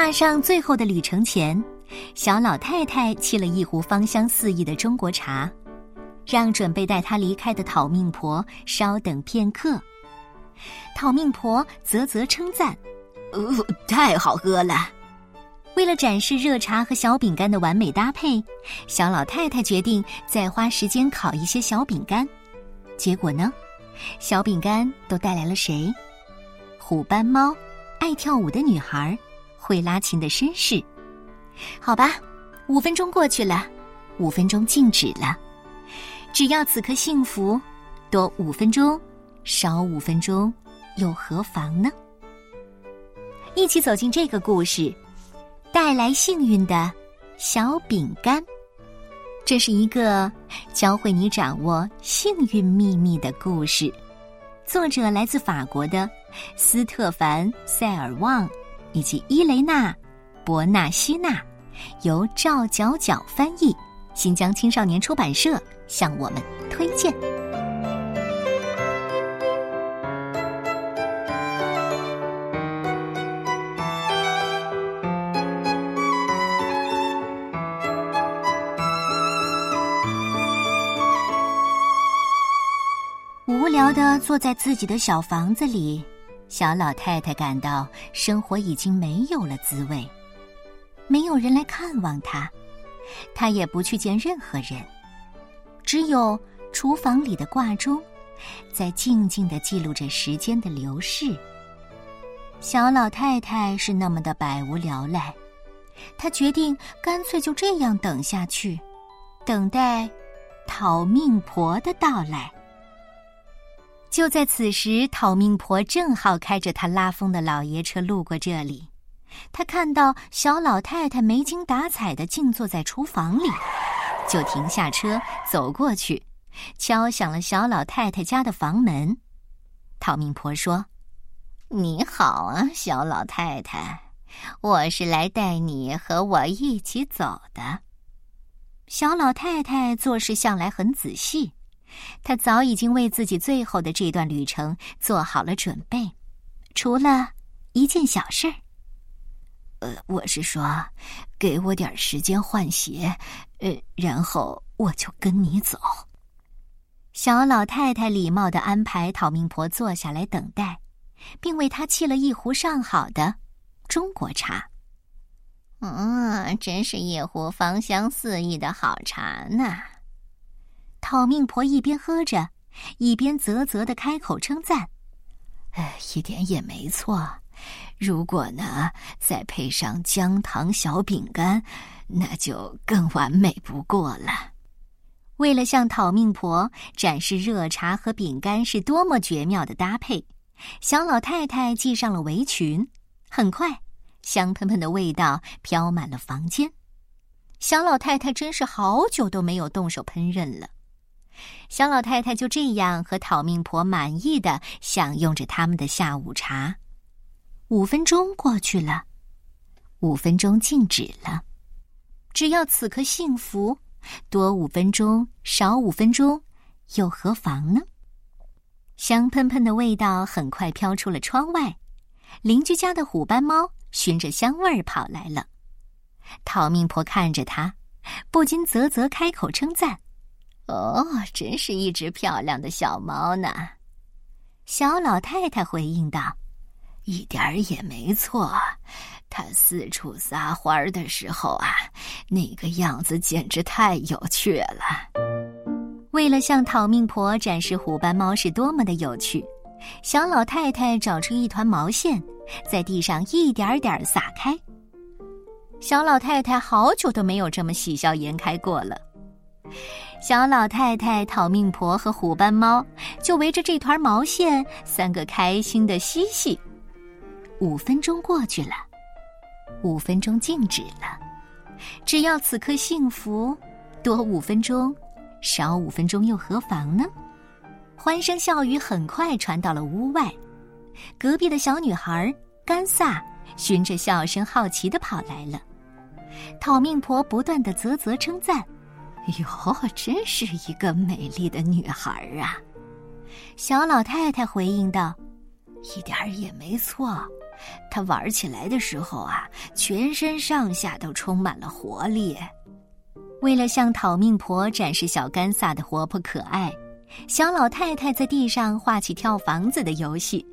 踏上最后的旅程前，小老太太沏了一壶芳香四溢的中国茶，让准备带她离开的讨命婆稍等片刻。讨命婆啧啧称赞：“哦，太好喝了！”为了展示热茶和小饼干的完美搭配，小老太太决定再花时间烤一些小饼干。结果呢，小饼干都带来了谁？虎斑猫，爱跳舞的女孩，会拉琴的绅士。好吧，五分钟过去了，五分钟静止了。只要此刻幸福，多五分钟，少五分钟，又何妨呢？一起走进这个故事。带来幸运的小饼干，这是一个教会你掌握幸运秘密的故事。作者来自法国的斯特凡·塞尔旺以及伊雷娜·伯纳西娜，由赵角角翻译，新疆青少年出版社向我们推荐。无聊的坐在自己的小房子里，小老太太感到生活已经没有了滋味。没有人来看望她，她也不去见任何人，只有厨房里的挂钟，在静静的记录着时间的流逝。小老太太是那么的百无聊赖，她决定干脆就这样等下去，等待讨命婆的到来。就在此时，讨命婆正好开着她拉风的老爷车路过这里。她看到小老太太没精打采的静坐在厨房里，就停下车走过去，敲响了小老太太家的房门。讨命婆说：“你好啊，小老太太，我是来带你和我一起走的。”小老太太做事向来很仔细。他早已经为自己最后的这段旅程做好了准备，除了一件小事儿。呃，我是说，给我点时间换鞋，呃，然后我就跟你走。小老太太礼貌的安排讨命婆坐下来等待，并为她沏了一壶上好的中国茶。嗯，真是一壶芳香四溢的好茶呢。讨命婆一边喝着，一边啧啧的开口称赞：“哎，一点也没错。如果呢，再配上姜糖小饼干，那就更完美不过了。”为了向讨命婆展示热茶和饼干是多么绝妙的搭配，小老太太系上了围裙。很快，香喷喷的味道飘满了房间。小老太太真是好久都没有动手烹饪了。小老太太就这样和讨命婆满意的享用着他们的下午茶。五分钟过去了，五分钟静止了。只要此刻幸福，多五分钟，少五分钟，又何妨呢？香喷喷的味道很快飘出了窗外，邻居家的虎斑猫循着香味儿跑来了。讨命婆看着它，不禁啧啧开口称赞。哦，真是一只漂亮的小猫呢！小老太太回应道：“一点儿也没错，它四处撒欢儿的时候啊，那个样子简直太有趣了。”为了向讨命婆展示虎斑猫是多么的有趣，小老太太找出一团毛线，在地上一点点撒开。小老太太好久都没有这么喜笑颜开过了。小老太太、讨命婆和虎斑猫就围着这团毛线，三个开心的嬉戏。五分钟过去了，五分钟静止了。只要此刻幸福，多五分钟，少五分钟又何妨呢？欢声笑语很快传到了屋外，隔壁的小女孩甘萨循着笑声好奇的跑来了。讨命婆不断的啧啧称赞。哟，真是一个美丽的女孩啊！小老太太回应道：“一点儿也没错，她玩起来的时候啊，全身上下都充满了活力。为了向讨命婆展示小甘萨的活泼可爱，小老太太在地上画起跳房子的游戏，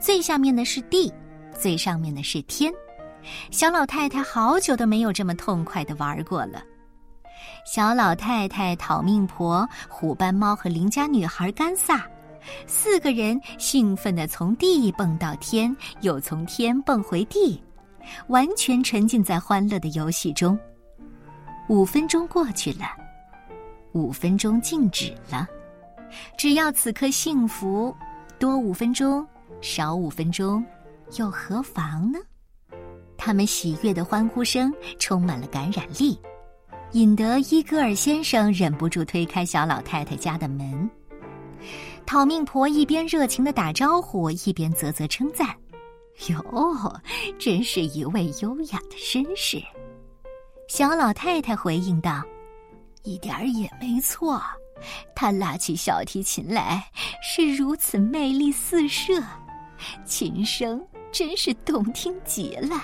最下面的是地，最上面的是天。小老太太好久都没有这么痛快的玩过了。小老太太、讨命婆、虎斑猫和邻家女孩甘萨，四个人兴奋地从地蹦到天，又从天蹦回地，完全沉浸在欢乐的游戏中。五分钟过去了，五分钟静止了。只要此刻幸福，多五分钟，少五分钟，又何妨呢？他们喜悦的欢呼声充满了感染力。引得伊戈尔先生忍不住推开小老太太家的门。讨命婆一边热情的打招呼，一边啧啧称赞：“哟，真是一位优雅的绅士。”小老太太回应道：“一点儿也没错，他拉起小提琴来是如此魅力四射，琴声真是动听极了。”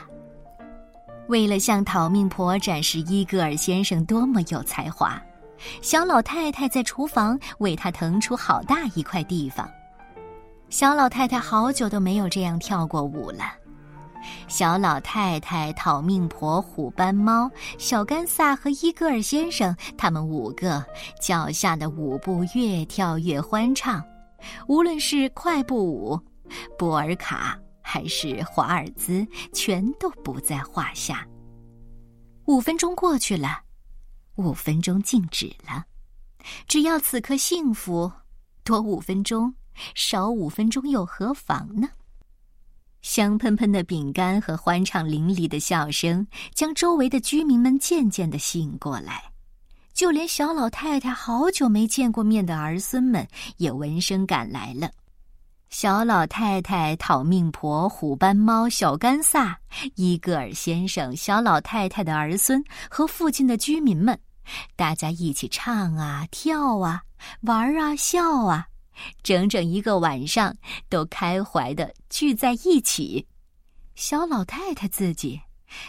为了向讨命婆展示伊戈尔先生多么有才华，小老太太在厨房为他腾出好大一块地方。小老太太好久都没有这样跳过舞了。小老太太、讨命婆、虎斑猫、小甘萨和伊戈尔先生，他们五个脚下的舞步越跳越欢畅，无论是快步舞、波尔卡。还是华尔兹，全都不在话下。五分钟过去了，五分钟静止了。只要此刻幸福，多五分钟，少五分钟又何妨呢？香喷喷的饼干和欢畅淋漓的笑声，将周围的居民们渐渐的吸引过来。就连小老太太好久没见过面的儿孙们，也闻声赶来了。小老太太、讨命婆、虎斑猫、小甘萨、伊戈尔先生、小老太太的儿孙和附近的居民们，大家一起唱啊、跳啊、玩啊、笑啊，整整一个晚上都开怀的聚在一起。小老太太自己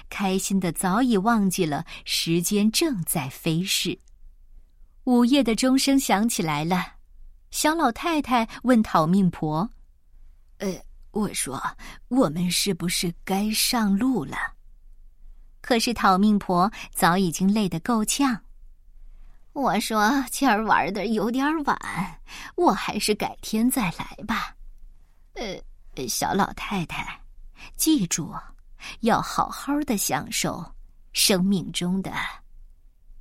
开心的早已忘记了时间正在飞逝。午夜的钟声响起来了。小老太太问讨命婆：“呃，我说，我们是不是该上路了？”可是讨命婆早已经累得够呛。我说：“今儿玩的有点晚，我还是改天再来吧。”呃，小老太太，记住，要好好的享受生命中的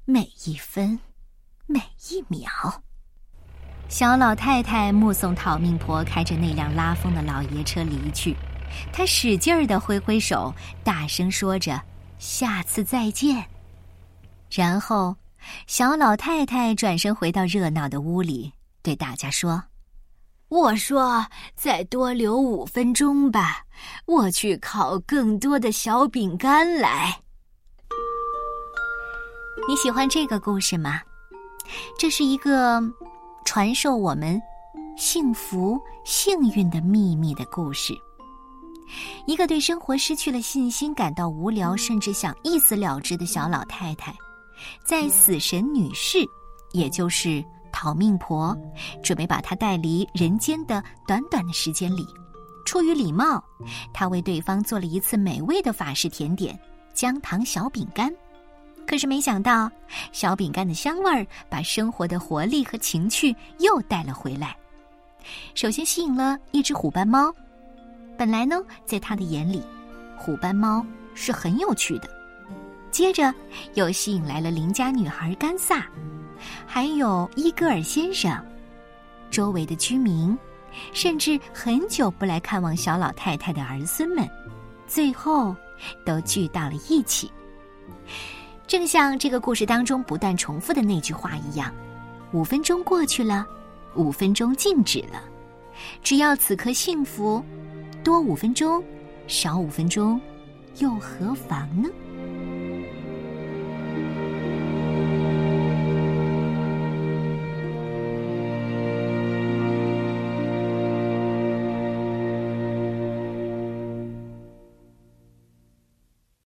每一分每一秒。小老太太目送讨命婆开着那辆拉风的老爷车离去，她使劲儿的挥挥手，大声说着：“下次再见。”然后，小老太太转身回到热闹的屋里，对大家说：“我说，再多留五分钟吧，我去烤更多的小饼干来。”你喜欢这个故事吗？这是一个。传授我们幸福、幸运的秘密的故事。一个对生活失去了信心、感到无聊，甚至想一死了之的小老太太，在死神女士，也就是讨命婆，准备把她带离人间的短短的时间里，出于礼貌，她为对方做了一次美味的法式甜点——姜糖小饼干。可是没想到，小饼干的香味儿把生活的活力和情趣又带了回来。首先吸引了一只虎斑猫，本来呢，在他的眼里，虎斑猫是很有趣的。接着又吸引来了邻家女孩甘萨，还有伊戈尔先生，周围的居民，甚至很久不来看望小老太太的儿孙们，最后都聚到了一起。正像这个故事当中不断重复的那句话一样，五分钟过去了，五分钟静止了。只要此刻幸福，多五分钟，少五分钟，又何妨呢？